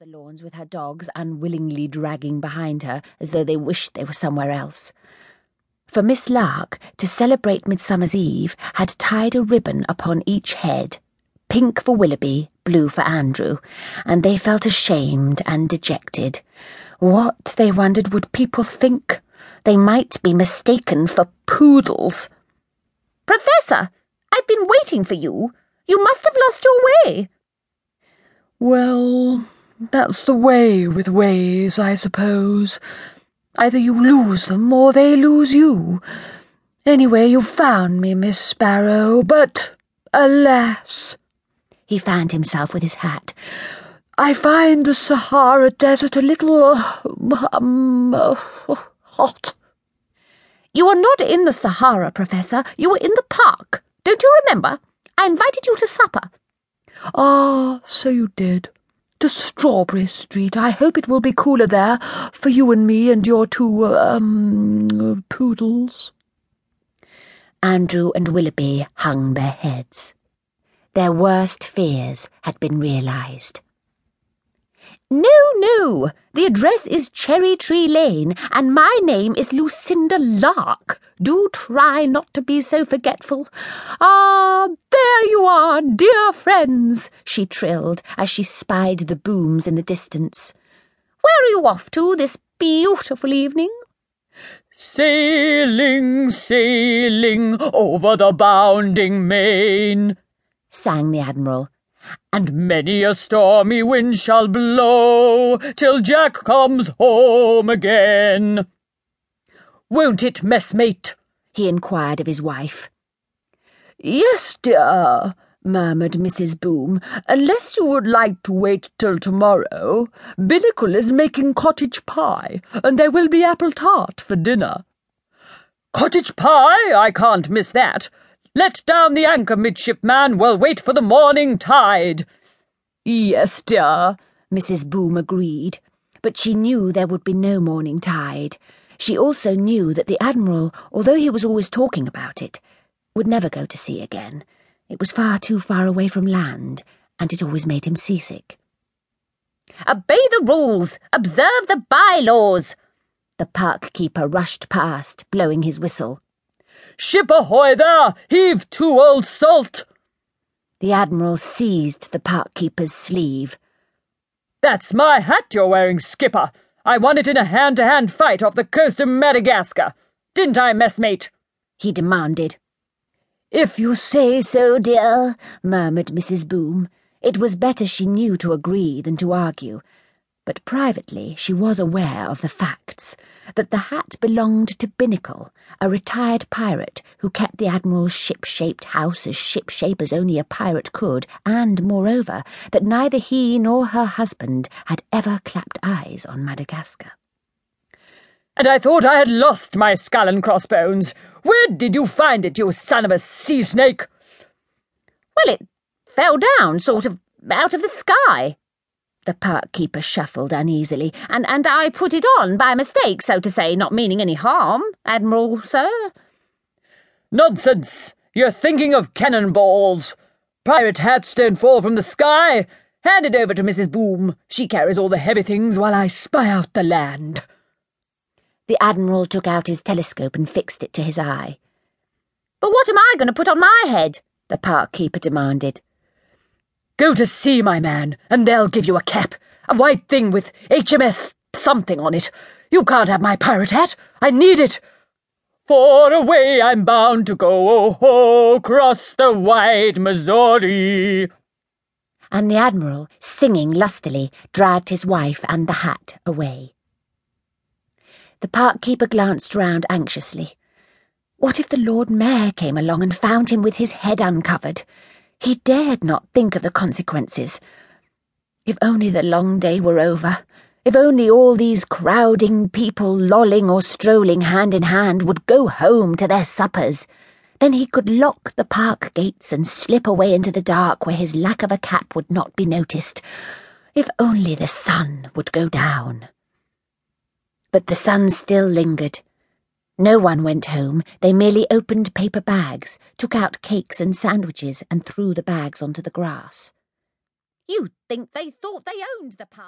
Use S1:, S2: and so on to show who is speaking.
S1: the lawns with her dogs unwillingly dragging behind her as though they wished they were somewhere else. For Miss Lark, to celebrate Midsummer's Eve, had tied a ribbon upon each head, pink for Willoughby, blue for Andrew, and they felt ashamed and dejected. What, they wondered, would people think? They might be mistaken for poodles.
S2: Professor, I've been waiting for you. You must have lost your way.
S3: Well, that's the way with ways, I suppose. Either you lose them or they lose you. Anyway, you found me, Miss Sparrow, but alas.
S1: He fanned himself with his hat.
S3: I find the Sahara Desert a little, um, uh, hot.
S2: You are not in the Sahara, Professor. You were in the park. Don't you remember? I invited you to supper.
S3: Ah, so you did. To Strawberry Street. I hope it will be cooler there for you and me and your two, um, poodles.
S1: Andrew and Willoughby hung their heads. Their worst fears had been realised.
S2: No, no. The address is Cherry Tree Lane, and my name is Lucinda Lark. Do try not to be so forgetful. Ah, there you are, dear friends, she trilled as she spied the booms in the distance. Where are you off to this beautiful evening?
S4: Sailing, sailing over the bounding main,
S1: sang the Admiral
S4: and many a stormy wind shall blow till Jack comes home again. Won't it, messmate?
S1: he inquired of his wife.
S3: Yes, dear, murmured Mrs. Boom, unless you would like to wait till tomorrow. Binnacle is making cottage pie, and there will be apple tart for dinner.
S4: Cottage pie? I can't miss that. Let down the anchor, midshipman. We'll wait for the morning tide.
S3: Yes, dear,
S1: Mrs. Boom agreed, but she knew there would be no morning tide. She also knew that the Admiral, although he was always talking about it, would never go to sea again. It was far too far away from land, and it always made him seasick.
S2: Obey the rules! Observe the bylaws!
S1: The park keeper rushed past, blowing his whistle.
S4: Ship ahoy there! Heave to, old salt!
S1: The Admiral seized the park keeper's sleeve.
S4: That's my hat you're wearing, Skipper. I won it in a hand-to-hand fight off the coast of Madagascar. Didn't I, messmate?
S1: He demanded.
S3: If you say so, dear,
S1: murmured Mrs. Boom. It was better she knew to agree than to argue but privately she was aware of the facts that the hat belonged to Binnacle, a retired pirate who kept the Admiral's ship-shaped house as ship-shape as only a pirate could, and, moreover, that neither he nor her husband had ever clapped eyes on Madagascar.
S4: And I thought I had lost my skull and crossbones. Where did you find it, you son of a sea snake?
S2: Well, it fell down, sort of, out of the sky,
S1: the park keeper shuffled uneasily.
S2: And, and I put it on by mistake, so to say, not meaning any harm, Admiral, sir.
S4: Nonsense! You're thinking of cannonballs. Pirate hats don't fall from the sky. Hand it over to Mrs. Boom. She carries all the heavy things while I spy out the land.
S1: The Admiral took out his telescope and fixed it to his eye.
S2: But what am I going to put on my head?
S1: the park keeper demanded.
S4: Go to sea, my man, and they'll give you a cap, a white thing with HMS something on it. You can't have my pirate hat. I need it. For away I'm bound to go, oh ho, across the wide Missouri.
S1: And the Admiral, singing lustily, dragged his wife and the hat away. The park keeper glanced round anxiously. What if the Lord Mayor came along and found him with his head uncovered? He dared not think of the consequences. If only the long day were over. If only all these crowding people, lolling or strolling hand in hand, would go home to their suppers. Then he could lock the park gates and slip away into the dark where his lack of a cap would not be noticed. If only the sun would go down. But the sun still lingered. No one went home. They merely opened paper bags, took out cakes and sandwiches, and threw the bags onto the grass.
S2: You'd think they thought they owned the park.